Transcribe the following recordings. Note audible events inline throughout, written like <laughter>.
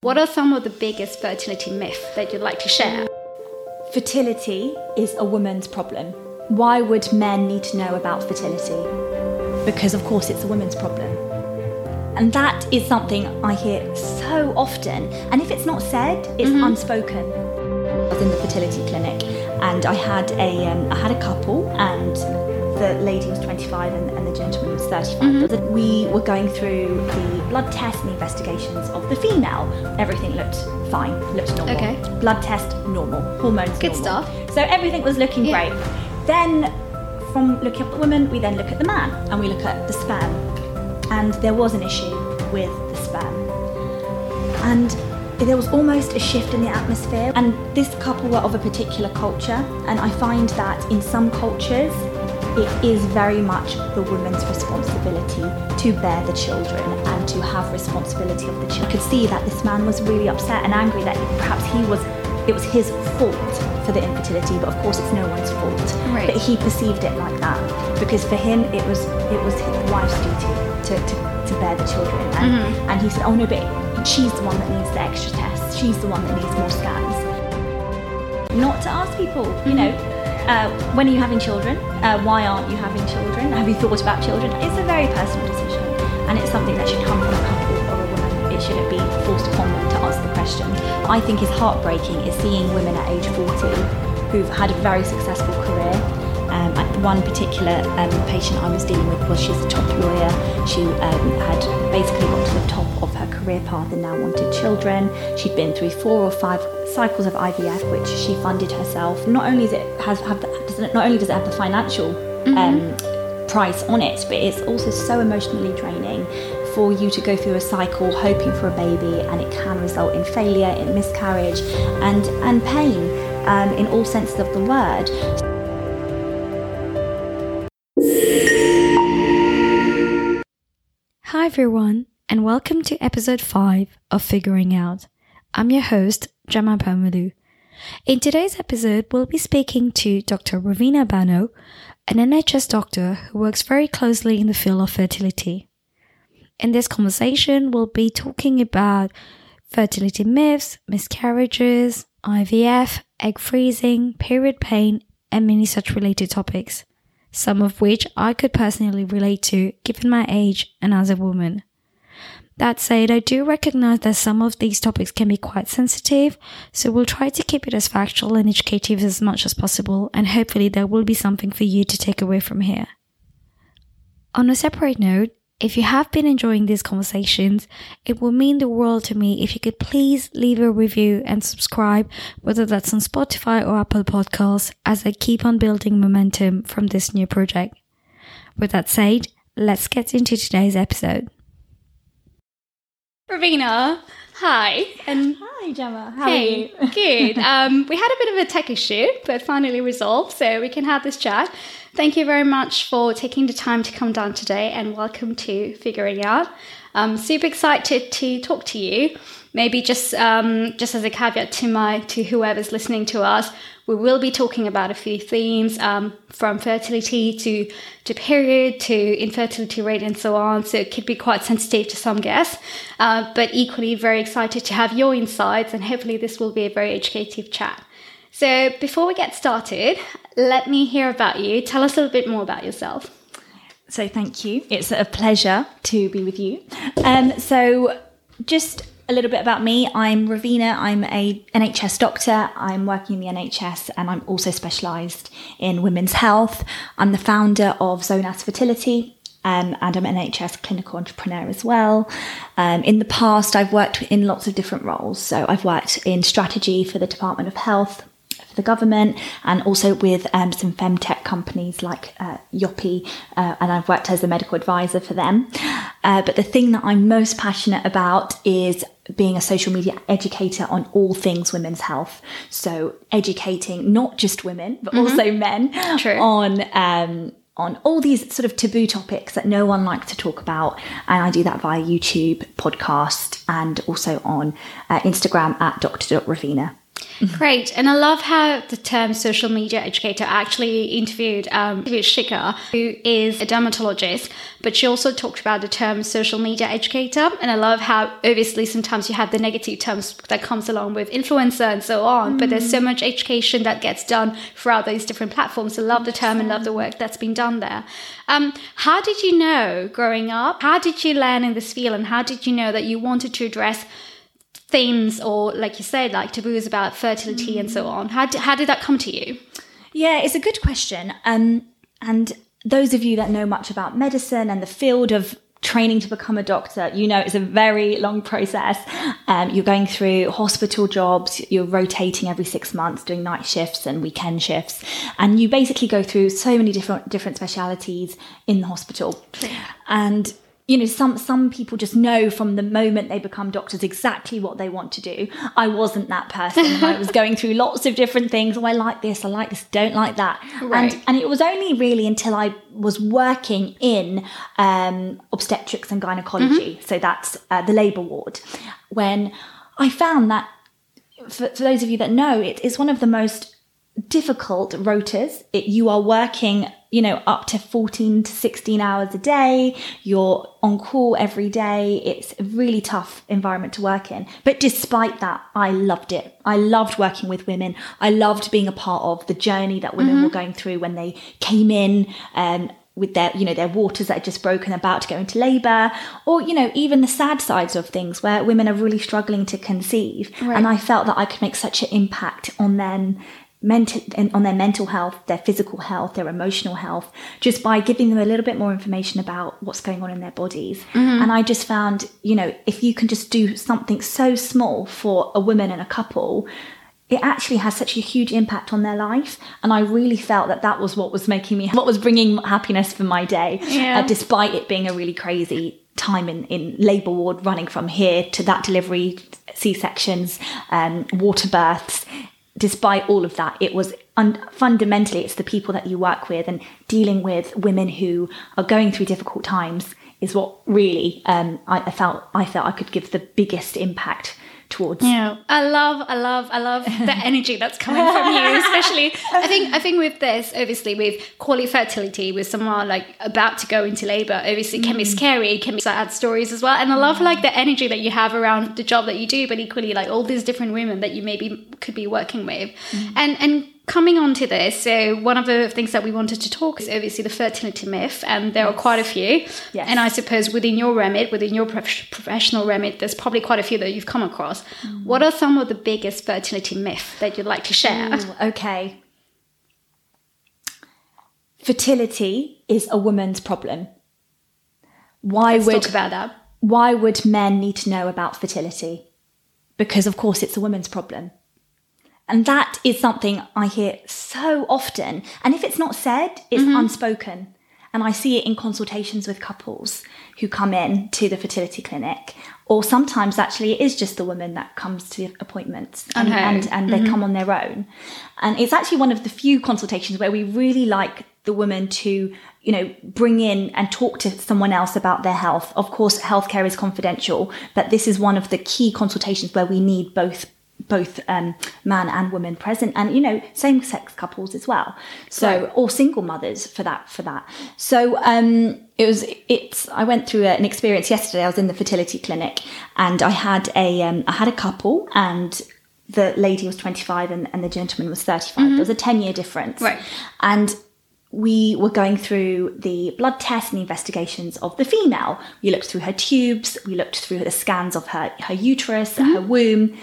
What are some of the biggest fertility myths that you'd like to share? Fertility is a woman's problem. Why would men need to know about fertility? Because, of course, it's a woman's problem. And that is something I hear so often. And if it's not said, it's mm-hmm. unspoken. I was in the fertility clinic and I had a, um, I had a couple and the lady was 25 and, and the gentleman was 35. Mm-hmm. We were going through the blood tests and the investigations of the female. Everything looked fine, looked normal. Okay. Blood test, normal. Hormones, Good normal. stuff. So everything was looking yeah. great. Then, from looking at the woman, we then look at the man and we look at the sperm. And there was an issue with the sperm. And there was almost a shift in the atmosphere. And this couple were of a particular culture. And I find that in some cultures, it is very much the woman's responsibility to bear the children and to have responsibility of the children. I could see that this man was really upset and angry that perhaps he was it was his fault for the infertility, but of course it's no one's fault. Right. But he perceived it like that because for him it was it was his wife's duty to, to, to bear the children, and, mm-hmm. and he said, "Oh no, but she's the one that needs the extra tests. She's the one that needs more scans." Not to ask people, you know uh, when are you having children? Uh, why aren't you having children? Have you thought about children? It's a very personal decision, and it's something that should come from a couple or a woman. It shouldn't be forced upon them to ask the question. I think is heartbreaking is seeing women at age 40 who've had a very successful career. Um, one particular um, patient I was dealing with was she's a top lawyer. She um, had basically got to the top of her career path and now wanted children. She'd been through four or five cycles of IVF, which she funded herself. Not only is it has have the, not only does it have the financial mm-hmm. um, price on it, but it's also so emotionally draining for you to go through a cycle hoping for a baby, and it can result in failure, in miscarriage, and and pain um, in all senses of the word. Hi everyone, and welcome to episode 5 of Figuring Out. I'm your host, Jemma Permalloo. In today's episode, we'll be speaking to Dr. Ravina Bhanot, an NHS doctor who works very closely in the field of fertility. In this conversation, we'll be talking about fertility myths, miscarriages, IVF, egg freezing, period pain, and many such related topics, some of which I could personally relate to given my age and as a woman. That said, I do recognize that some of these topics can be quite sensitive, so we'll try to keep it as factual and educative as much as possible, and hopefully there will be something for you to take away from here. On a separate note, if you have been enjoying these conversations, it will mean the world to me if you could please leave a review and subscribe, whether that's on Spotify or Apple Podcasts, as I keep on building momentum from this new project. With that said, let's get into today's episode. Ravina, hi. And hi, Jemma. How hey, are you? <laughs> good. Um, we had a bit of a tech issue, but finally resolved, so we can have this chat. Thank you very much for taking the time to come down today, and welcome to Figuring Out. I'm super excited to talk to you. Maybe just um, just as a caveat to my to whoever's listening to us, we will be talking about a few themes um, from fertility to, to period to infertility rate and so on. So it could be quite sensitive to some guests, uh, but equally very excited to have your insights and hopefully this will be a very educative chat. So before we get started, let me hear about you. Tell us a little bit more about yourself. So thank you. It's a pleasure to be with you. Um, so just a little bit about me. I'm Ravina. I'm a NHS doctor. I'm working in the NHS and I'm also specialised in women's health. I'm the founder of Zonas Fertility. Um, and I'm an NHS clinical entrepreneur as well. Um, in the past, I've worked in lots of different roles. So I've worked in strategy for the Department of Health, for the government, and also with um, some femtech companies like uh, Yoppie, uh, and I've worked as a medical advisor for them. Uh, but the thing that I'm most passionate about is being a social media educator on all things women's health. So educating not just women, but mm-hmm. also men True. on, um, on all these sort of taboo topics that no one likes to talk about. And I do that via YouTube, podcast, and also on uh, Instagram at Dr. Ravina. <laughs> Great. And I love how the term social media educator actually interviewed, um, interviewed Shika, who is a dermatologist, but she also talked about the term social media educator. And I love how obviously sometimes you have the negative terms that comes along with influencer and so on, but there's so much education that gets done throughout those different platforms. I love the term and love the work that's been done there. Um, how did you know growing up? How did you learn in this field and how did you know that you wanted to address themes or like you said like taboos about fertility mm. and so on. How did, how did that come to you? Yeah it's a good question. Um, and those of you that know much about medicine and the field of training to become a doctor you know it's a very long process. Um, you're going through hospital jobs you're rotating every six months doing night shifts and weekend shifts. And you basically go through so many different different specialities in the hospital. And you know some some people just know from the moment they become doctors exactly what they want to do. I wasn't that person. <laughs> I was going through lots of different things. Oh i like this i like this don't like that. Right. and and it was only really until i was working in um, obstetrics and gynecology. Mm-hmm. so that's uh, the labor ward when i found that for, for those of you that know it is one of the most difficult rotas. It, you are working, you know, up to 14 to 16 hours a day. You're on call every day. It's a really tough environment to work in. But despite that, I loved it. I loved working with women. I loved being a part of the journey that women mm-hmm. were going through when they came in. Um, with their you know their waters that are just broken about to go into labor or you know even the sad sides of things where women are really struggling to conceive right. and i felt that i could make such an impact on them mental on their mental health, their physical health, their emotional health, just by giving them a little bit more information about what's going on in their bodies. Mm-hmm. And I just found, you know, if you can just do something so small for a woman and a couple, it actually has such a huge impact on their life. And I really felt that that was what was making me, what was bringing happiness for my day, yeah. uh, despite it being a really crazy time in, in labour ward running from here to that delivery, C sections, um, water births despite all of that, it was un- fundamentally it's the people that you work with and dealing with women who are going through difficult times is what really um, I, I, felt I felt I could give the biggest impact towards. Yeah, I love, I love, I love the <laughs> energy that's coming from you. Especially, I think, I think with this, obviously, with quality fertility, with someone like about to go into labor, obviously, can mm. be scary, can be sad stories as well. And I love like the energy that you have around the job that you do, but equally like all these different women that you maybe could be working with, mm. and and coming on to this, so one of the things that we wanted to talk is obviously the fertility myth, and there yes. are quite a few. Yes. And I suppose within your remit, within your prof- professional remit, there's probably quite a few that you've come across. Mm. What are some of the biggest fertility myths that you'd like to share? Ooh, okay. Fertility is a woman's problem. Why Let's would talk about that? Why would men need to know about fertility? Because of course it's a woman's problem. And that is something I hear so often. And if it's not said, it's mm-hmm. unspoken. And I see it in consultations with couples who come in to the fertility clinic. Or sometimes actually it is just the woman that comes to appointments and, okay. and, and, they mm-hmm. come on their own. And it's actually one of the few consultations where we really like the woman to, you know, bring in and talk to someone else about their health. Of course, healthcare is confidential, but this is one of the key consultations where we need both both um, man and woman present and you know same sex couples as well so right. or single mothers for that for that so um it was it's i went through an experience yesterday i was in the fertility clinic and i had a um, I had a couple and the lady was 25 and, and the gentleman was 35 mm-hmm. there was a 10 year difference right and we were going through the blood tests and the investigations of the female. We looked through her tubes, we looked through the scans of her, her uterus, mm-hmm. her womb,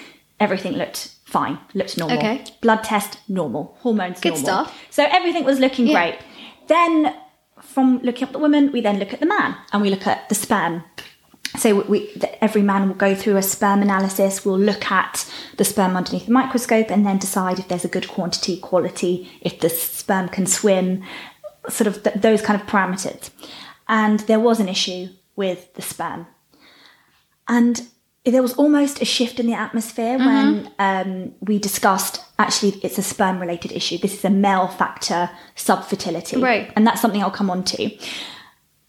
everything looked fine, looked normal. Okay. Blood test, normal. Hormones, Good normal. stuff. So everything was looking yeah. great. Then from looking at the woman, we then look at the man and we look at the sperm. So we, every man will go through a sperm analysis. We'll look at the sperm underneath the microscope and then decide if there's a good quantity, quality, if the sperm can swim, sort of th- those kind of parameters. And there was an issue with the sperm. And there was almost a shift in the atmosphere mm-hmm. when um, we discussed actually it's a sperm related issue. This is a male factor subfertility. Right. And that's something I'll come on to.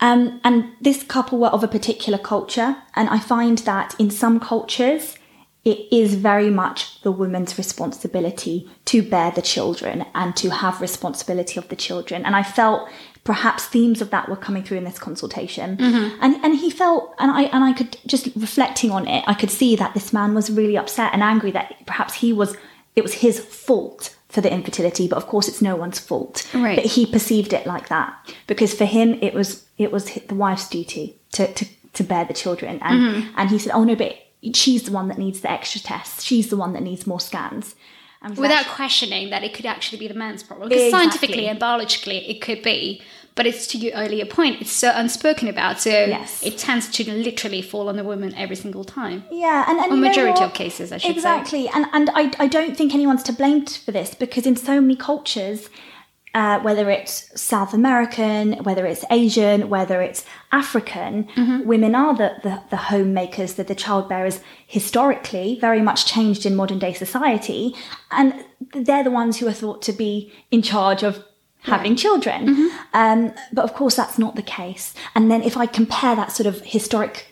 Um, and this couple were of a particular culture. And I find that in some cultures, it is very much the woman's responsibility to bear the children and to have responsibility of the children. And I felt perhaps themes of that were coming through in this consultation. Mm-hmm. And and he felt and I and I could just reflecting on it, I could see that this man was really upset and angry that perhaps he was it was his fault for the infertility, but of course it's no one's fault. Right. But he perceived it like that because for him it was it was the wife's duty to to, to bear the children, and mm-hmm. and he said, oh no, but she's the one that needs the extra tests. She's the one that needs more scans. Without actually- questioning that it could actually be the man's problem. Because Exactly. scientifically and biologically it could be. But it's to your earlier point, it's so unspoken about. So Yes. it tends to literally fall on the woman every single time. Yeah, and, and Or majority of cases, I should say. exactly. And and I I don't think anyone's to blame for this because in so many cultures, uh, whether it's South American, whether it's Asian, whether it's African, Mm-hmm. women are the, the the homemakers, the the child bearers. Historically, very much changed in modern day society, and they're the ones who are thought to be in charge of having children. Mm-hmm. Um, but of course, that's not the case. And then if I compare that sort of historic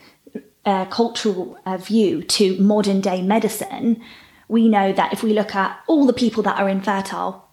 uh, cultural uh, view to modern day medicine, we know that if we look at all the people that are infertile,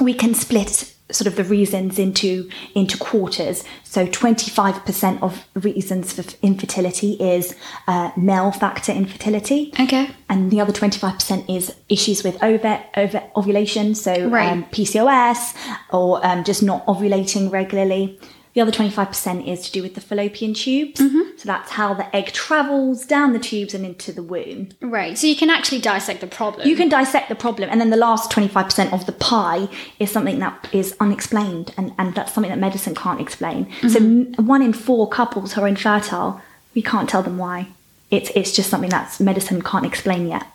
we can split sort of the reasons into into quarters. So 25% of reasons for infertility is uh, male factor infertility. Okay. And the other 25% is issues with over, over ovulation, so Right. um, PCOS or um, just not ovulating regularly. The other 25% is to do with the fallopian tubes. Mm-hmm. So that's how the egg travels down the tubes and into the womb. Right. So you can actually dissect the problem. You can dissect the problem, and then the last 25% of the pie is something that is unexplained, and, and that's something that medicine can't explain. So, mm-hmm. one in four couples who are infertile, we can't tell them why. It's, it's just something that medicine can't explain yet.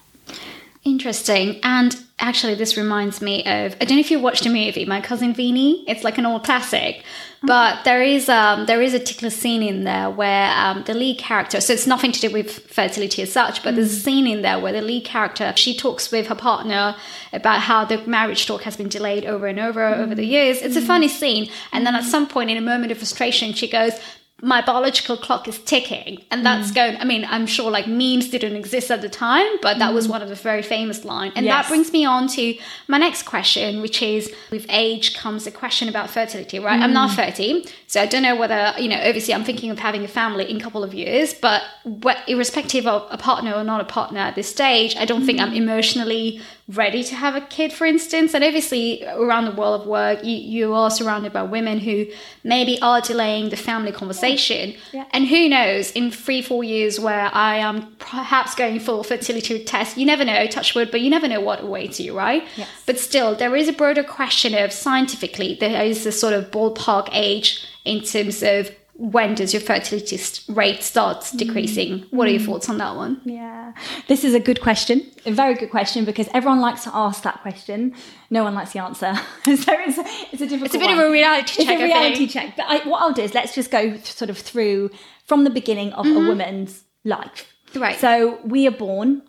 Interesting. And actually, this reminds me of I don't know if you watched a movie My Cousin Vinny. It's like an old classic, but there is um there is a particular scene in there where um, the lead character. So it's nothing to do with fertility as such, but there's a scene in there where the lead character she talks with her partner about how the marriage talk has been delayed over and over over the years. It's a funny scene, and then at some point in a moment of frustration, she goes. My biological clock is ticking, and that's Mm. going. I mean, I'm sure like memes didn't exist at the time, but that was one of the very famous line. And that Mm. Brings me on to my next question, which is with age comes a question about fertility, right? I'm not Mm. 30, so I don't know whether, you know, obviously I'm thinking of having a family in a couple of years, but what, irrespective of a partner or not a partner at this stage, I don't think Mm. I'm emotionally ready to have a kid, for instance. And obviously, around the world of work, you, you are surrounded by women who maybe are delaying the family conversation. Yeah. And who knows, in three, four years where I am perhaps going for fertility test, you never know, touch wood, but you never know what awaits you, right? Yes. But still, there is a broader question of scientifically, there is a sort of ballpark age in terms of when does your fertility rate start decreasing? What are your thoughts on that one? Yeah, this is a good question, a very good question because everyone likes to ask that question. No one likes the answer, <laughs> so it's it's a difficult. It's a bit one. of a reality It's check. a I reality check. But I, what I'll do is let's just go sort of through from the beginning of a woman's life. Mm-hmm. Right. So we are born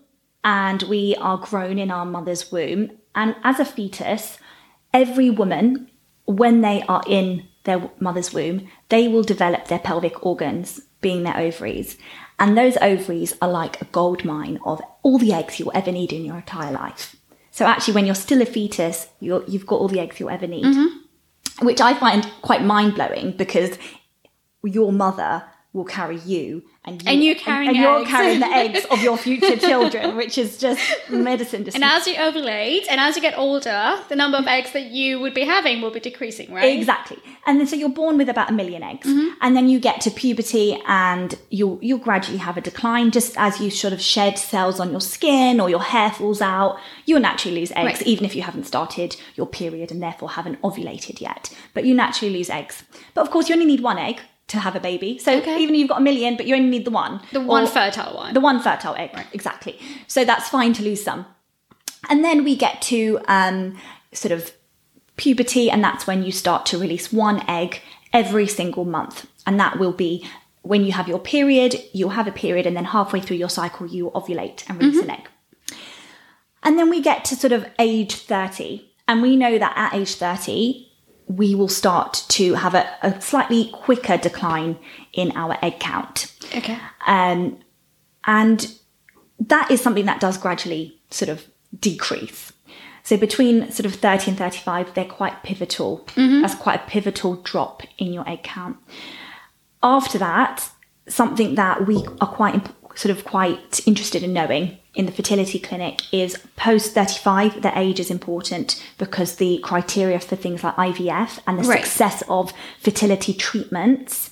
and we are grown in our mother's womb, and as a fetus, every woman, when they are in their mother's womb, they will develop their pelvic organs, being their ovaries. And those ovaries are like a gold mine of all the eggs you'll ever need in your entire life. So actually, when you're still a fetus, you're, you've got all the eggs you'll ever need, mm-hmm. which I find quite mind blowing because your mother will carry you and you, And you're carrying and, you're eggs. carrying the <laughs> eggs of your future children, which is just medicine. Just And as you ovulate and as you get older, the number of eggs that you would be having will be decreasing, right? Exactly. And then so you're born with about a million eggs. Mm-hmm. And then you get to puberty and you'll you'll gradually have a decline just as you sort of shed cells on your skin or your hair falls out. You'll naturally lose eggs, Right. even if you haven't started your period and therefore haven't ovulated yet. But you naturally lose eggs. But of course you only need one egg to have a baby. So Okay. even if you've got a million, but you only need the one. The one fertile one. the one fertile egg, right. exactly. So that's fine to lose some. And then we get to um, sort of puberty, and that's when you start to release one egg every single month. And that will be when you have your period, you'll have a period, and then halfway through your cycle, you ovulate and release an egg. And then we get to sort of age 30, and we know that at age 30, we will start to have a, a slightly quicker decline in our egg count. okay. Um, and that is something that does gradually sort of decrease. So between sort of 30 and 35, they're quite pivotal. That's quite a pivotal drop in your egg count. After that, something that we are quite imp- sort of quite interested in knowing in the fertility clinic is post 35 the age is important because the criteria for things like IVF and the Right. success of fertility treatments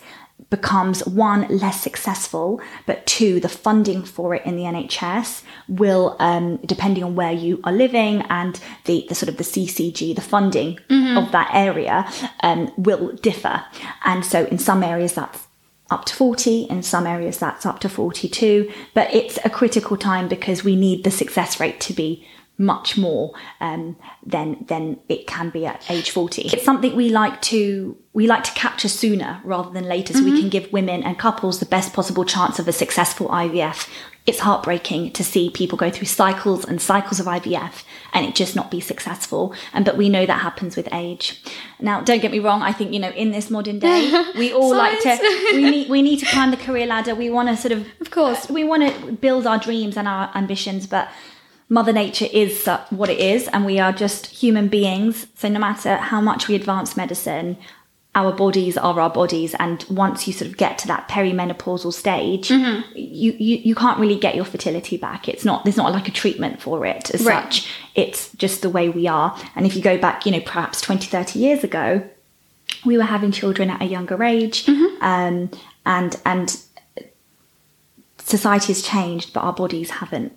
becomes one less successful but two the funding for it in the nhs will um, depending on where you are living and the, the sort of the ccg the funding of that area um, will differ and so in some areas that's up to 40 in some areas that's up to 42 but it's a critical time because we need the success rate to be much more um, than than it can be at age 40 it's something we like to we like to capture sooner rather than later so we can give women and couples the best possible chance of a successful ivf it's heartbreaking to see people go through cycles and cycles of ivf and it just not be successful and but we know that happens with age. Now don't get me wrong i think you know in this modern day <laughs> we all like to we need we need to climb the career ladder. We want to sort of Of course. we want to build our dreams and our ambitions but mother nature is what it is and we are just human beings. So no matter how much we advance medicine our bodies are our bodies. And once you sort of get to that perimenopausal stage Mm-hmm. you, you you can't really get your fertility back. It's not there's not like a treatment for it as Right. such. It's just the way we are. And if you go back you know perhaps 20 30 years ago we were having children at a younger age. Mm-hmm. um, and and society has changed but our bodies haven't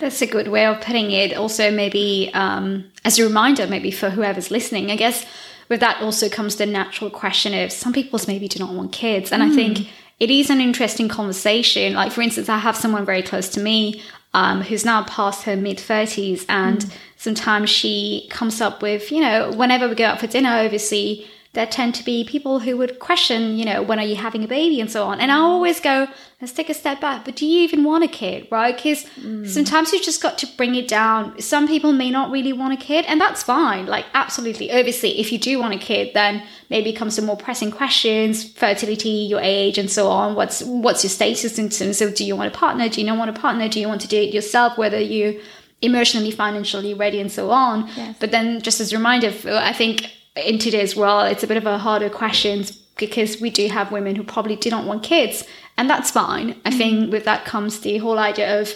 That's a good way of putting it. Also, maybe um, as a reminder, maybe for whoever's listening, I guess with that also comes the natural question of some people's maybe do not want kids. And I think it is an interesting conversation. Like, for instance, I have someone very close to me um, who's now past her mid 30s, and sometimes she comes up with, you know, whenever we go out for dinner, obviously. There tend to be people who would question, you know, when are you having a baby and so on. And I mm. always go, let's take a step back. But do you even want a kid, right? Because mm. sometimes you've just got to bring it down. Some people may not really want a kid, and that's fine. Like, absolutely. Obviously, if you do want a kid, then maybe comes to more pressing questions, fertility, your age, and so on. What's what's your status in terms of do you want a partner? Do you not want a partner? Do you want to do it yourself? Whether you emotionally, financially ready, and so on. Yes. But then, just as a reminder, I think in today's world, it's a bit of a harder question because we do have women who probably do not want kids, and that's fine. I think with that comes the whole idea of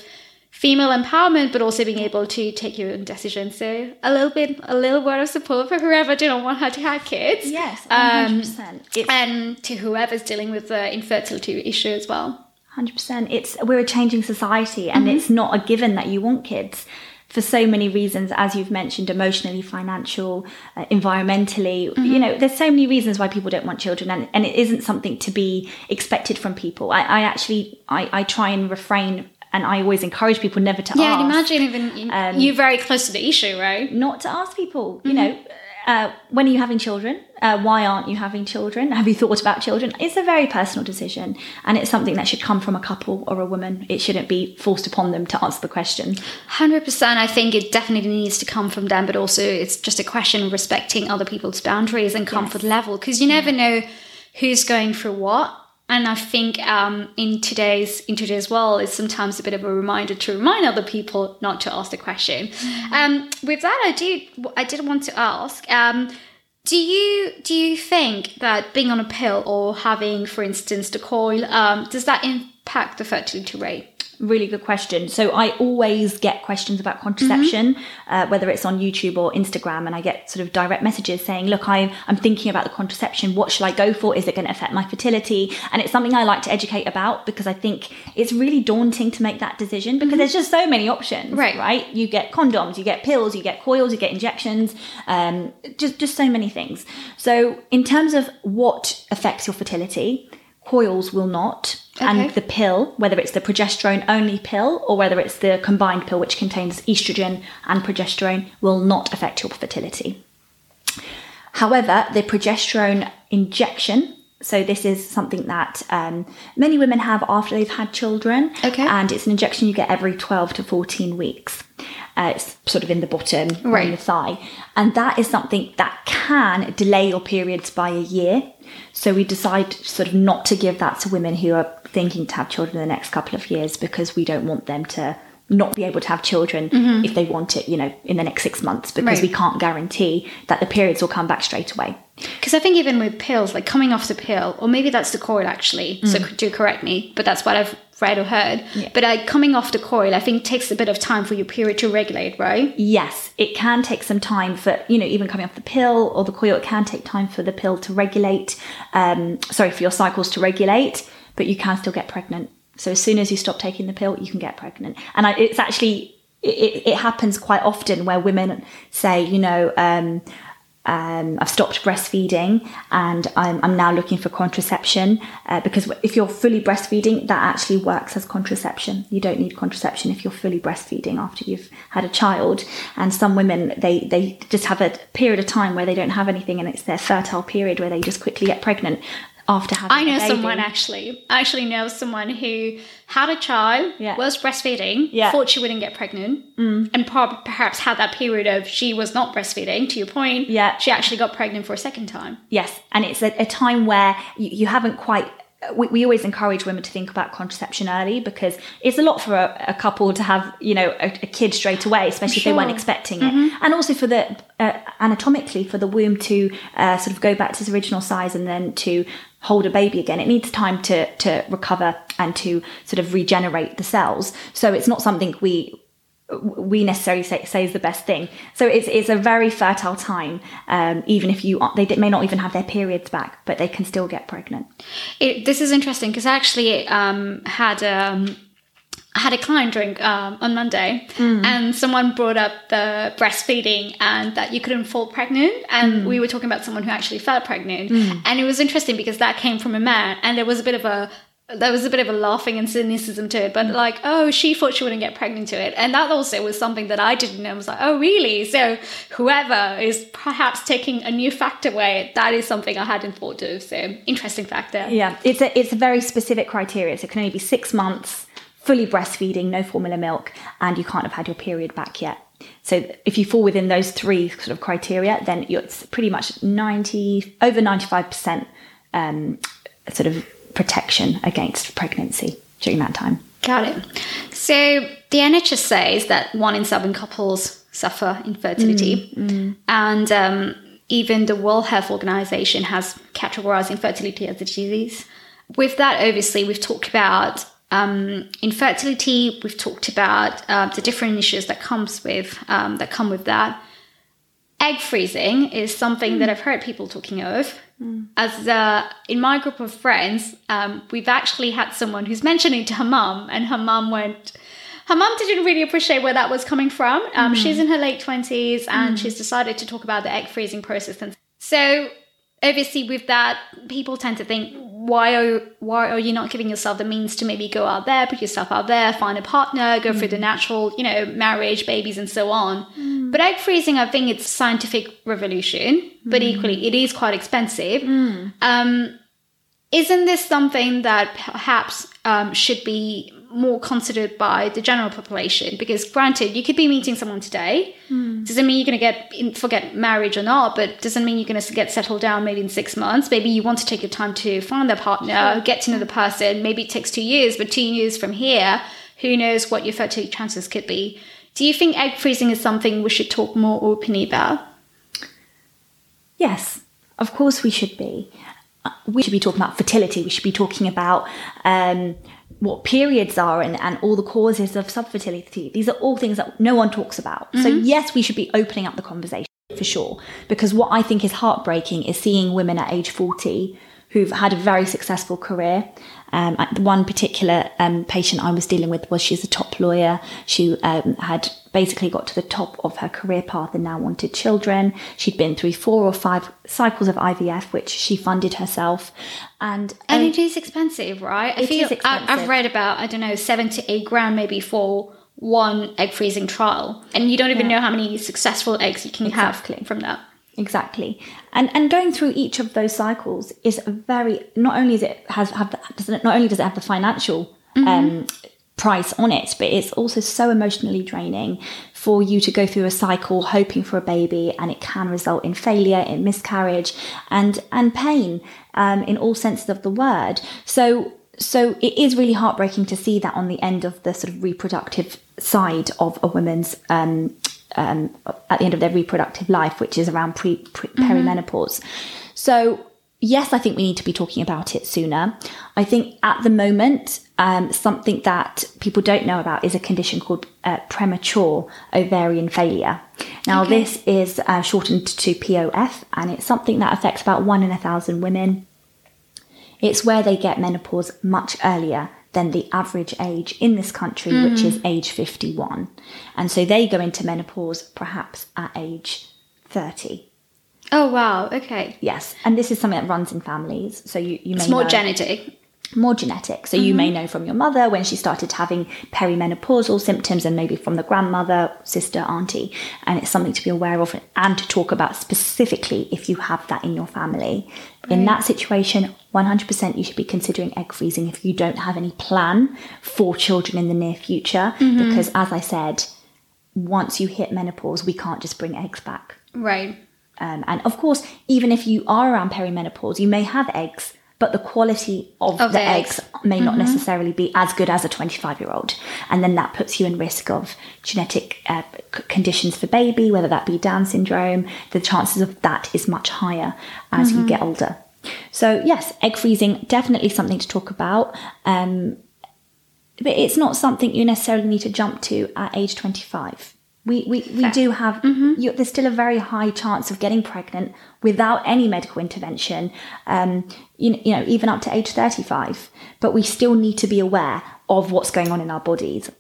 female empowerment, but also being able to take your own decisions. So a little bit, a little word of support for whoever didn't want her to have kids. yes Um, 100% it's and to whoever's dealing with the infertility issue as well. Hundred percent. It's we're a changing society, and it's not a given that you want kids for so many reasons, as you've mentioned, emotionally, financial, uh, environmentally. You know, there's so many reasons why people don't want children, and, and it isn't something to be expected from people. I, I actually, I, I try and refrain, and I always encourage people never to Yeah, ask and imagine even Um, you're very close to the issue, right? not to ask people, you know, uh, when are you having children? Uh, why aren't you having children? Have you thought about children? It's a very personal decision, and it's something that should come from a couple or a woman. It shouldn't be forced upon them to answer the question. Hundred percent. I think it definitely needs to come from them, but also it's just a question of respecting other people's boundaries and comfort level because you never know who's going through what. And I think um, in today's in today's world, it's sometimes a bit of a reminder to remind other people not to ask the question. Um, with that, I do I did want to ask. Um, do you do you think that being on a pill or having, for instance, the coil, um, does that impact the fertility rate? Really good question. So I always get questions about contraception, uh, whether it's on YouTube or Instagram, and I get sort of direct messages saying, "Look, I'm I'm thinking about the contraception. What should I go for? Is it going to affect my fertility?" And it's something I like to educate about because I think it's really daunting to make that decision because there's just so many options, Right. Right? You get condoms, you get pills, you get coils, you get injections, um, just just so many things. So in terms of what affects your fertility, coils will not. Okay. And the pill, whether it's the progesterone only pill or whether it's the combined pill, which contains estrogen and progesterone, will not affect your fertility. However, the progesterone injection, so this is something that um, many women have after they've had children, Okay. and it's an injection you get every 12 to 14 weeks. Uh, it's sort of in the bottom Right. on the thigh, and that is something that can delay your periods by a year. So we decide sort of not to give that to women who are thinking to have children in the next couple of years because we don't want them to not be able to have children if they want it, you know, in the next six months because Mm-hmm. Right. we can't guarantee that the periods will come back straight away. Because I think even with pills, like coming off the pill, or maybe that's the coil actually, so do correct me, but that's what I've read or heard. But like coming off the coil, I think takes a bit of time for your period to regulate, right? Yes, it can take some time for, you know, even coming off the pill or the coil, it can take time for the pill to regulate, um, sorry, for your cycles to regulate, but you can still get pregnant. So as soon as you stop taking the pill, you can get pregnant. And I, it's actually, it, it happens quite often where women say, you know, um, um, I've stopped breastfeeding and I'm, I'm now looking for contraception uh, because if you're fully breastfeeding, that actually works as contraception. You don't need contraception if you're fully breastfeeding after you've had a child. And some women, they, they just have a period of time where they don't have anything and it's their fertile period where they just quickly get pregnant after having I know someone actually. I actually know someone who had a child, Yeah. was breastfeeding, Yeah. thought she wouldn't get pregnant, and prob- perhaps had that period of she was not breastfeeding. To your point, Yeah. she actually got pregnant for a second time. Yes, and it's a, a time where you, you haven't quite. We, we always encourage women to think about contraception early because it's a lot for a, a couple to have, you know, a, a kid straight away, especially if they weren't Sure. expecting it, and also for the uh, anatomically for the womb to uh, sort of go back to its original size and then to hold a baby again. It needs time to to recover and to sort of regenerate the cells. So it's not something we we necessarily say, say is the best thing. So it's, it's a very fertile time, um, even if you are, they may not even have their periods back, but they can still get pregnant. It, this is interesting because I actually um, had um, I had a client drink um, on Monday, mm. and someone brought up the breastfeeding and that you couldn't fall pregnant, and mm. we were talking about someone who actually felt pregnant, mm. and it was interesting because that came from a man, and there was a bit of a there was a bit of a laughing and cynicism to it, but like, oh, she thought she wouldn't get pregnant to it. And that also was something that I didn't know. I was like, oh, really? So whoever is perhaps taking a new fact away, that is something I hadn't thought of. So interesting factor. Yeah, it's a it's a very specific criteria. So it can only be six months, fully breastfeeding, no formula milk, and you can't have had your period back yet. So if you fall within those three sort of criteria, then it's pretty much ninety over ninety five percent um, sort of protection against pregnancy during that time. Got it. So the NHS says that one in seven couples suffer infertility, and um, even the World Health Organization has categorized infertility as a disease. With that, obviously, we've talked about um, infertility. We've talked about uh, the different issues that comes with um, that come with that. Egg freezing is something that I've heard people talking of. As uh, in my group of friends, um, we've actually had someone who's mentioning to her mum, and her mum went. Her mum didn't really appreciate where that was coming from. Um, She's in her late twenties, and she's decided to talk about the egg freezing process. And so, obviously, with that, people tend to think, why are why are you not giving yourself the means to maybe go out there, put yourself out there, find a partner, go through the natural, you know, marriage, babies, and so on. But egg freezing, I think it's a scientific revolution, but equally, it is quite expensive. Um, isn't this something that perhaps um, should be more considered by the general population? Because granted, you could be meeting someone today. Doesn't mean you're going to get in, forget marriage or not, but doesn't mean you're going to get settled down maybe in six months. Maybe you want to take your time to find a partner, get to know the person. Maybe it takes two years, but two years from here, who knows what your fertility chances could be. Do you think egg freezing is something we should talk more openly about? Yes, of course we should be. Uh, We should be talking about fertility. We should be talking about um, what periods are and, and all the causes of subfertility. These are all things that no one talks about. So, yes, we should be opening up the conversation for sure. Because what I think is heartbreaking is seeing women at age 40 who've had a very successful career. Um, one particular um, patient I was dealing with was she's a top lawyer. She um, had basically got to the top of her career path and now wanted children. She'd been through four or five cycles of IVF, which she funded herself. And, And it is expensive, right? I feel is I, I've read about I don't know seven to eight grand maybe for one egg freezing trial, and you don't even know how many successful eggs you can Exactly. have from that. Exactly, and and going through each of those cycles is a very not only is it has have the, does it, not only does it have the financial um, price on it, but it's also so emotionally draining for you to go through a cycle hoping for a baby, and it can result in failure, in miscarriage, and and pain um, in all senses of the word. So so it is really heartbreaking to see that on the end of the sort of reproductive side of a woman's um, um, at the end of their reproductive life, which is around pre, pre perimenopause. So yes, I think we need to be talking about it sooner. I think at the moment, um, something that people don't know about is a condition called uh, premature ovarian failure. Now, Okay. this is uh, shortened to POF, and it's something that affects about one in a thousand women. It's where they get menopause much earlier than the average age in this country, which is age 51. And so they go into menopause perhaps at age 30. Oh wow. Okay. Yes, and this is something that runs in families. So you, you may It's more know, genetic. more genetic. So you may mm-hmm. know from your mother when she started having perimenopausal symptoms, and maybe from the grandmother, sister, auntie. And it's something to be aware of and to talk about specifically if you have that in your family. In that situation, 100% you should be considering egg freezing if you don't have any plan for children in the near future. Mm-hmm. Because as I said, once you hit menopause, we can't just bring eggs back. Right. Um, and of course, even if you are around perimenopause, you may have eggs, but the quality of, Of the, the eggs, eggs. may not necessarily be as good as a 25 year old. And then that puts you in risk of genetic uh, c- conditions for baby, whether that be Down syndrome. The chances of that is much higher as you get older. So, yes, egg freezing, definitely something to talk about. Um, but it's not something you necessarily need to jump to at age 25. We, we, we do have, you, there's still a very high chance of getting pregnant without any medical intervention, um, you, you know, even up to age 35. But we still need to be aware of what's going on in our bodies.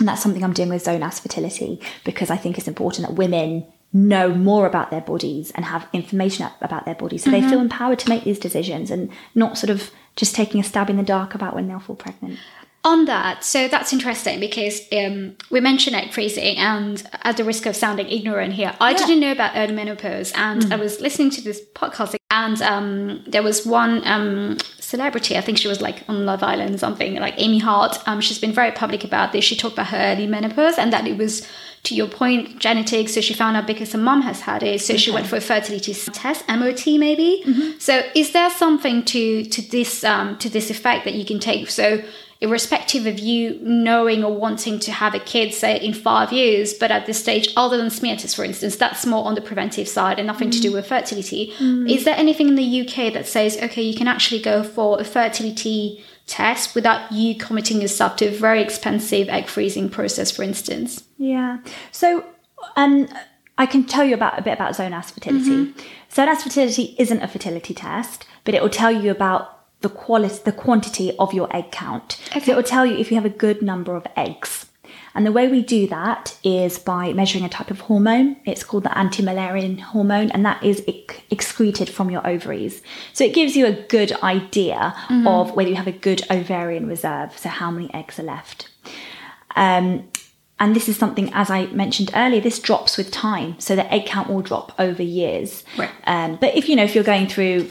And that's something I'm doing with Zonas Fertility because I think it's important that women know more about their bodies and have information about their bodies so they feel empowered to make these decisions and not sort of just taking a stab in the dark about when they'll fall pregnant. On that, so that's interesting because um, we mentioned egg freezing, and at the risk of sounding ignorant here, I Yeah. didn't know about early menopause, and I was listening to this podcast, and um, there was one um, celebrity, I think she was like on Love Island or something, like Amy Hart. Um, she's been very public about this. She talked about her early menopause and that it was, to your point, genetic. So she found out because her mum has had it, so she went for a fertility test, MOT maybe. So is there something to to this um, to this effect that you can take? So irrespective of you knowing or wanting to have a kid, say in five years, but at this stage, other than smear tests, for instance, that's more on the preventive side and nothing to do mm. with fertility. Mm. Is there anything in the UK that says, okay, you can actually go for a fertility test without you committing yourself to a very expensive egg freezing process, for instance? Yeah. So, um, I can tell you about a bit about Zonas fertility. Mm-hmm. Zonas fertility isn't a fertility test, but it will tell you about the quality, the quantity of your egg count. So it will tell you if you have a good number of eggs. And the way we do that is by measuring a type of hormone. It's called the anti-Müllerian hormone, and that is ex- excreted from your ovaries. So it gives you a good idea of whether you have a good ovarian reserve, so how many eggs are left. Um, and this is something, as I mentioned earlier, this drops with time. So the egg count will drop over years. Right. Um, but if you know, if you're going through,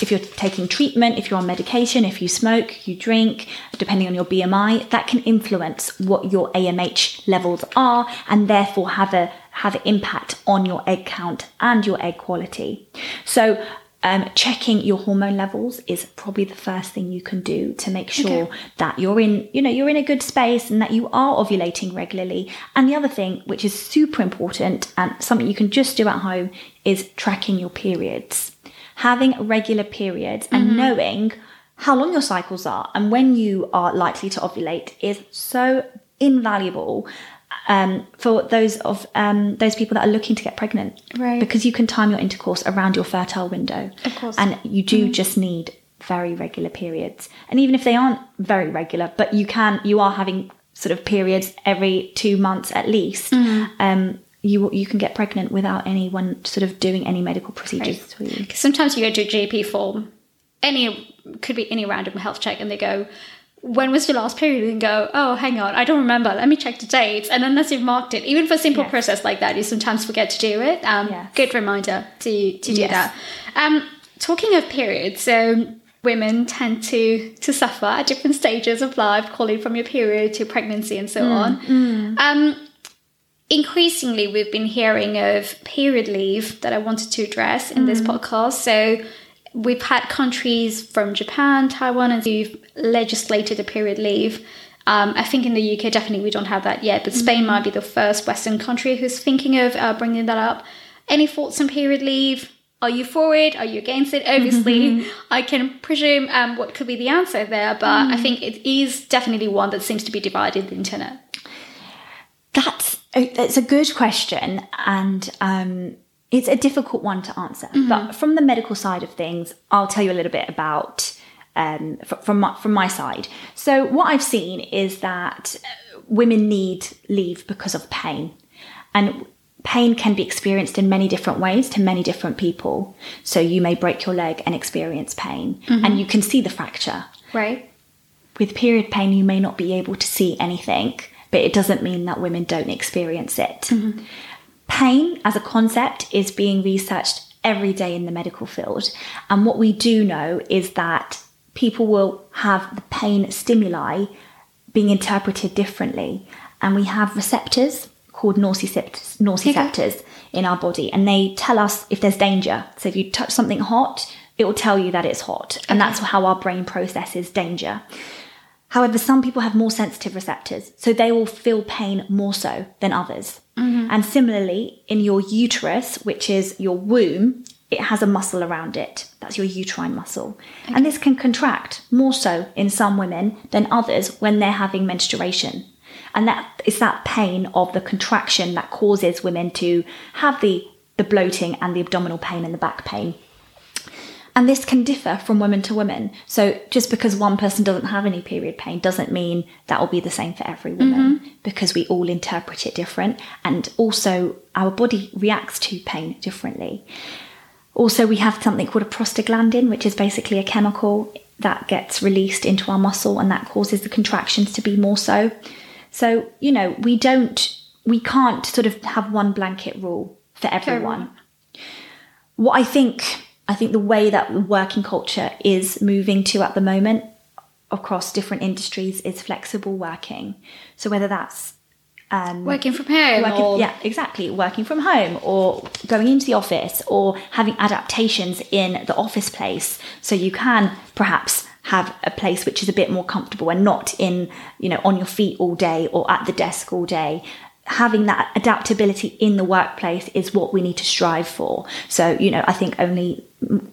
if you're taking treatment, if you're on medication, if you smoke, you drink, depending on your BMI, that can influence what your AMH levels are, and therefore have a have an impact on your egg count and your egg quality. So. Um, checking your hormone levels is probably the first thing you can do to make sure that you're in, you know, you're in a good space and that you are ovulating regularly. And the other thing, which is super important and something you can just do at home, is tracking your periods. Having regular periods and knowing how long your cycles are and when you are likely to ovulate is so invaluable um, for those of um, those people that are looking to get pregnant, Right. Because you can time your intercourse around your fertile window, Of course. and you do just need very regular periods. And even if they aren't very regular, but you can, you are having sort of periods every two months at least. Um, you you can get pregnant without anyone sort of doing any medical procedures. 'Cause sometimes you go to a GP for any could be any random health check and they go when was your last period and go oh hang on i don't remember let me check the dates and unless you've marked it even for a simple Yes. process like that you sometimes forget to do it um, Yes. good reminder to to do Yes. that um, talking of periods so women tend to to suffer at different stages of life calling from your period to pregnancy and so Mm, on um, increasingly we've been hearing of period leave that I wanted to address in this podcast. So we've had countries from Japan, Taiwan, and who've legislated a period leave. Um, I think in the UK, definitely we don't have that yet, but Spain might be the first Western country who's thinking of uh, bringing that up. Any thoughts on period leave? Are you for it? Are you against it? Obviously, <laughs> I can presume um, what could be the answer there, but I think it is definitely one that seems to be divided the internet. It's a good question, and um, it's a difficult one to answer. But from the medical side of things, I'll tell you a little bit about um, from my, from my side. So what I've seen is that uh, women need leave because of pain, and pain can be experienced in many different ways to many different people. So you may break your leg and experience pain, and you can see the fracture Right? with period pain, you may not be able to see anything, but it doesn't mean that women don't experience it. Mm-hmm. Pain as a concept is being researched every day in the medical field. And what we do know is that people will have the pain stimuli being interpreted differently. And we have receptors called nociceptors, nociceptors in our body, and they tell us if there's danger. So if you touch something hot, it will tell you that it's hot. And that's how our brain processes danger. However, some people have more sensitive receptors, so they will feel pain more so than others. Mm-hmm. And similarly, in your uterus, which is your womb, it has a muscle around it. That's your uterine muscle. And this can contract more so in some women than others when they're having menstruation. And that is that pain of the contraction that causes women to have the, the bloating and the abdominal pain and the back pain. And this can differ from woman to woman. So just because one person doesn't have any period pain doesn't mean that will be the same for every woman mm-hmm. because we all interpret it different. And also our body reacts to pain differently. Also, we have something called a prostaglandin, which is basically a chemical that gets released into our muscle and that causes the contractions to be more so. So, you know, we don't, we can't sort of have one blanket rule for everyone what I think I think the way that working culture is moving to at the moment across different industries is flexible working. So whether that's um, Working from home. working, or, yeah, exactly, working from home or going into the office or having adaptations in the office place, so you can perhaps have a place which is a bit more comfortable and not in you know on your feet all day or at the desk all day having that adaptability in the workplace is what we need to strive for. So, you know, I think only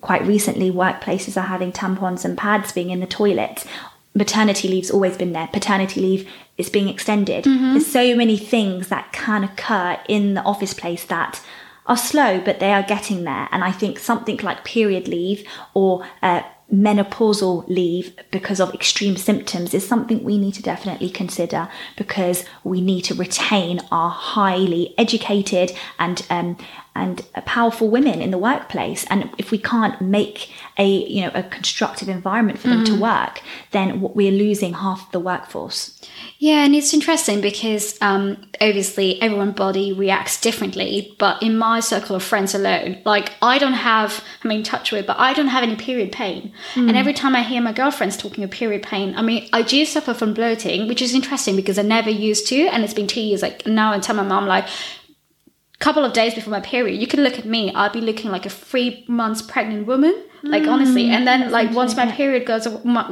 quite recently workplaces are having tampons and pads being in the toilet. Maternity leave's always been there. Paternity leave is being extended. There's so many things that can occur in the office place that are slow, but they are getting there. And I think something like period leave or uh, menopausal leave because of extreme symptoms is something we need to definitely consider because we need to retain our highly educated and um, and powerful women in the workplace and if we can't make a you know a constructive environment for them to work then we're losing half the workforce Yeah, and it's interesting because um, obviously everyone's body reacts differently. But in my circle of friends alone, like I don't have, I mean, touch with but I don't have any period pain. And every time I hear my girlfriends talking of period pain, I mean, I do suffer from bloating, which is interesting because I never used to, and it's been two years. Like now, I tell my mom like. Couple of days before my period, you can look at me. I'll be looking like a three months pregnant woman, like honestly. And then, like once my period goes,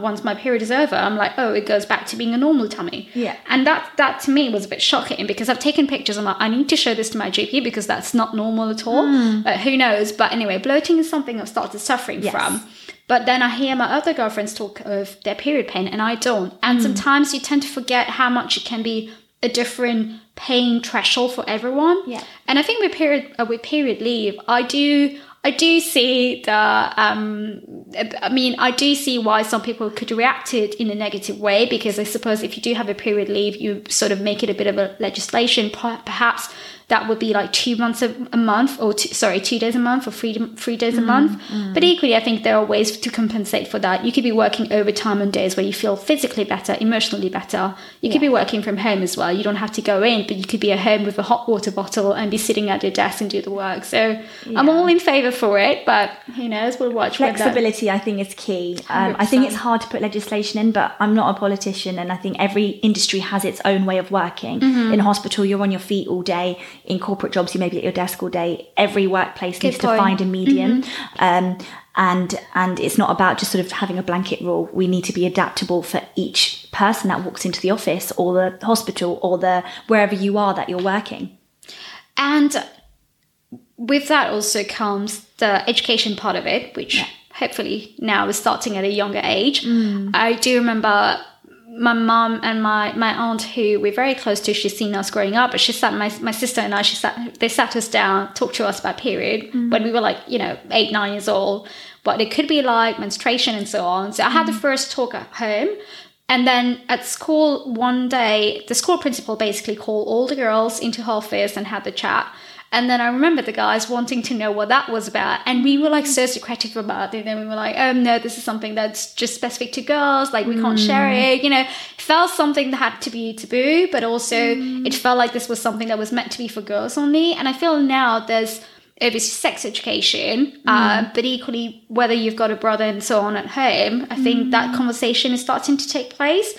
once my period is over, I'm like, oh, it goes back to being a normal tummy. Yeah. And that that to me was a bit shocking because I've taken pictures. I'm like, I need to show this to my GP because that's not normal at all. Uh, who knows? But anyway, bloating is something I've started suffering Yes. from. But then I hear my other girlfriends talk of their period pain, and I don't. And sometimes you tend to forget how much it can be a different pain threshold for everyone. Yeah. And I think with period uh, with period leave, I do I do see the um I mean I do see why some people could react to it in a negative way because I suppose if you do have a period leave, you sort of make it a bit of a legislation. Per- Perhaps that would be like two months a, a month, or two, sorry, two days a month, or three three days a month. But equally, I think there are ways to compensate for that. You could be working overtime on days where you feel physically better, emotionally better. You could be working from home as well. You don't have to go in, but you could be at home with a hot water bottle and be sitting at your desk and do the work. So I'm all in favor for it, but who knows? We'll watch Flexibility, I think, is key. Um, I think it's hard to put legislation in, but I'm not a politician, and I think every industry has its own way of working. Mm-hmm. In hospital, you're on your feet all day. In corporate jobs, you may be at your desk all day. Every workplace needs to point. Mm-hmm. find a median. Um, and and it's not about just sort of having a blanket rule. We need to be adaptable for each person that walks into the office or the hospital or the wherever you are that you're working. And with that also comes the education part of it, which hopefully now is starting at a younger age. I do remember my mom and my, my aunt who we're very close to, she's seen us growing up, but she sat my, my sister and I, she sat they sat us down, talked to us about period mm. when we were like, you know, eight, nine years old, what it could be like, menstruation and so on. So I had the mm. first talk at home. And then at school one day, the school principal basically called all the girls into her office and had the chat. And then I remember the guys wanting to know what that was about. And we were like so secretive about it. And then we were like, oh no, this is something that's just specific to girls. Like we can't share mm. it. You know, it felt something that had to be taboo, but also mm. it felt like this was something that was meant to be for girls only. And I feel now there's obviously sex education, mm. uh, but equally whether you've got a brother and so on at home, I think that conversation is starting to take place.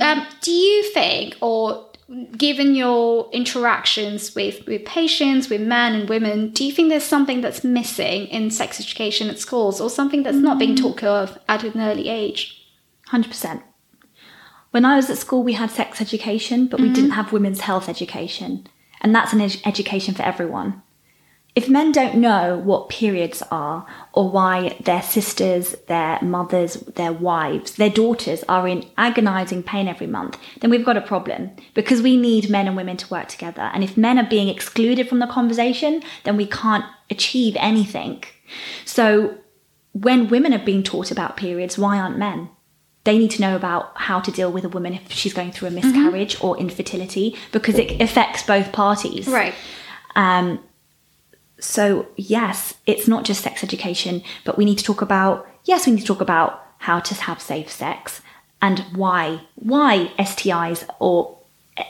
Um, do you think, or given your interactions with, with patients, with men and women, do you think there's something that's missing in sex education at schools or something that's not being mm. talked of at an early age? 100%. When I was at school, we had sex education, but we mm. didn't have women's health education. And that's an ed- education for everyone. If men don't know what periods are or why their sisters, their mothers, their wives, their daughters are in agonizing pain every month, then we've got a problem because we need men and women to work together. And if men are being excluded from the conversation, then we can't achieve anything. So when women are being taught about periods, why aren't men? They need to know about how to deal with a woman if she's going through a miscarriage or infertility because it affects both parties. Right. Um, so yes, it's not just sex education, but we need to talk about yes, we need to talk about how to have safe sex and why why STIs or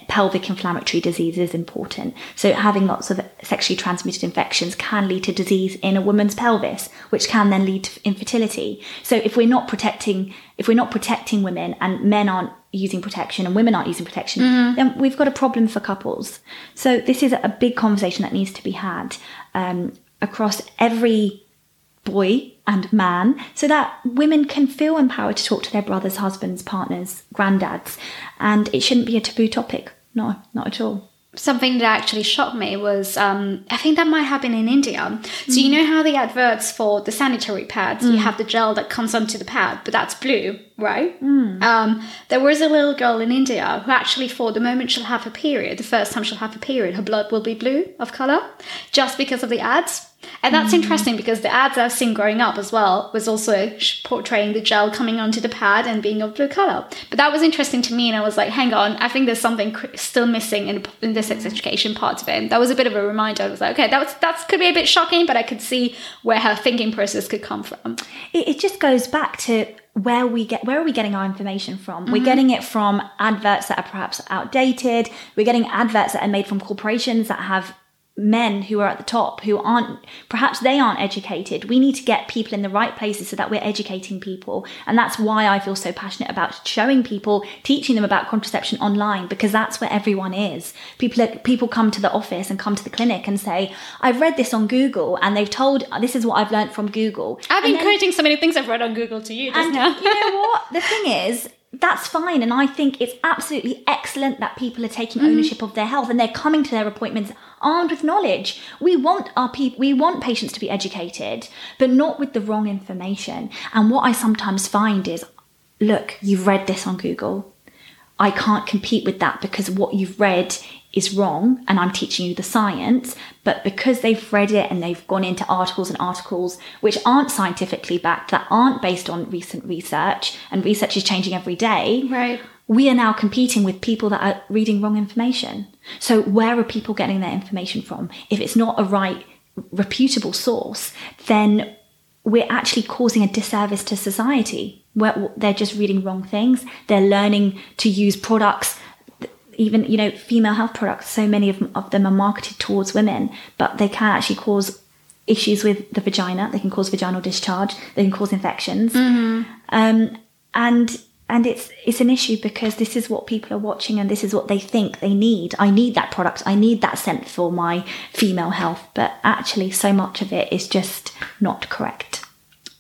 pelvic inflammatory disease is important. So having lots of sexually transmitted infections can lead to disease in a woman's pelvis, which can then lead to infertility. So if we're not protecting if we're not protecting women and men aren't using protection and women aren't using protection, mm-hmm. then we've got a problem for couples. So this is a big conversation that needs to be had um, across every boy and man so that women can feel empowered to talk to their brothers, husbands, partners, granddads. And it shouldn't be a taboo topic. No, not at all. Something that actually shocked me was um, I think that might happen in India. So you know how the adverts for the sanitary pads, you have the gel that comes onto the pad, but that's blue, right? Um, there was a little girl in India who actually thought the moment she'll have a period, the first time she'll have a period, her blood will be blue of color, just because of the ads. And that's interesting because the ads I've seen growing up as well was also portraying the gel coming onto the pad and being of blue color. But that was interesting to me, and I was like, hang on, I think there's something cr- still missing in, in the sex education part of it. That was a bit of a reminder. I was like, okay, that was that could be a bit shocking, but I could see where her thinking process could come from. It, it just goes back to where we get where are we getting our information from we're mm-hmm. getting it from adverts that are perhaps outdated we're getting adverts that are made from corporations that have men who are at the top who aren't perhaps they aren't educated we need to get people in the right places so that we're educating people and that's why i feel so passionate about showing people teaching them about contraception online because that's where everyone is people people come to the office and come to the clinic and say i've read this on google and they've told this is what i've learned from google I've been quoting so many things I've read on Google to you just and now. you know <laughs> what? The thing is, that's fine. And I think it's absolutely excellent that people are taking mm. ownership of their health and they're coming to their appointments armed with knowledge. We want our people, we want patients to be educated, but not with the wrong information. And what I sometimes find is, look, you've read this on Google. I can't compete with that because what you've read is wrong and I'm teaching you the science. But because they've read it and they've gone into articles and articles which aren't scientifically backed, that aren't based on recent research, and research is changing every day, Right. we are now competing with people that are reading wrong information. So, where are people getting their information from? If it's not a right, reputable source, then we're actually causing a disservice to society. Where they're just reading wrong things. They're learning to use products, even you know, female health products. So many of, of them are marketed towards women, but they can actually cause issues with the vagina. They can cause vaginal discharge. They can cause infections. Um, and and it's it's an issue because this is what people are watching and this is what they think they need. I need that product. I need that scent for my female health. But actually, so much of it is just not correct.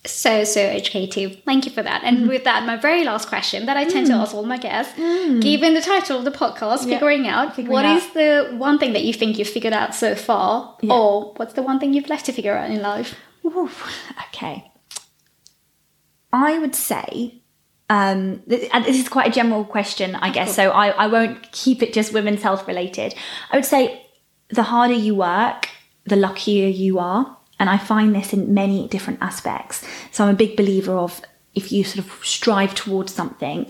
So, so educative. Thank you for that. And mm-hmm. with that, my very last question that I tend to mm. ask all my guests, mm. given the title of the podcast, Figuring Out, Figuring what Out. is the one thing that you think you've figured out so far? Or what's the one thing you've left to figure out in life? Oof, okay. I would say, um, and this is quite a general question, I guess, so I, I won't keep it just women's health related. I would say the harder you work, the luckier you are. And I find this in many different aspects. So I'm a big believer of if you sort of strive towards something,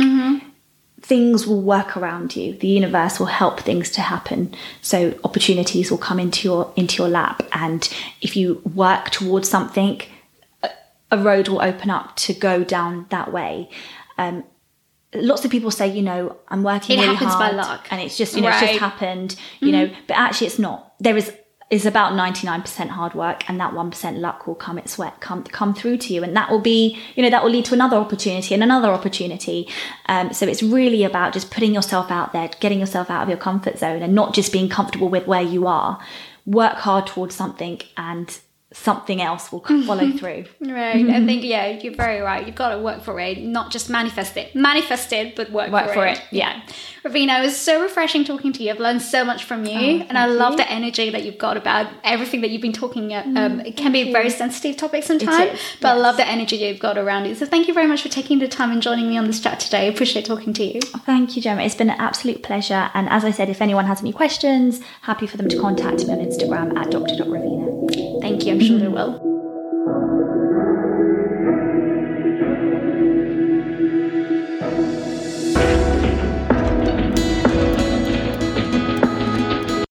things will work around you. The universe will help things to happen. So opportunities will come into your into your lap. And if you work towards something, a- road will open up to go down that way. Um, lots of people say, you know, I'm working It really happens by luck. and it's just you know it's just happened, you know. But actually, it's not. There is is about 99% hard work and that 1% luck will come its way come come through to you. And that will be you know that will lead to another opportunity and another opportunity. Um, so it's really about just putting yourself out there getting yourself out of your comfort zone and not just being comfortable with where you are. Work hard towards something and something else will follow <laughs> through Right. I <laughs> think, yeah, you're very right. You've got to work for it, not just manifest it. Manifest it, but work, Work for, for it. it, Yeah. Ravina, it was so refreshing talking to you. I've learned so much from you. Oh, and I thank love the energy that you've got about everything that you've been talking about. Um, it can be a very sensitive topic sometimes, but I love the energy you've got around it. So thank you very much for taking the time and joining me on this chat today. I appreciate talking to you. Thank you, Jemma. It's been an absolute pleasure. And as I said, if anyone has any questions, happy for them to contact me on Instagram at dr.ravina. Thank you. I'm sure they will.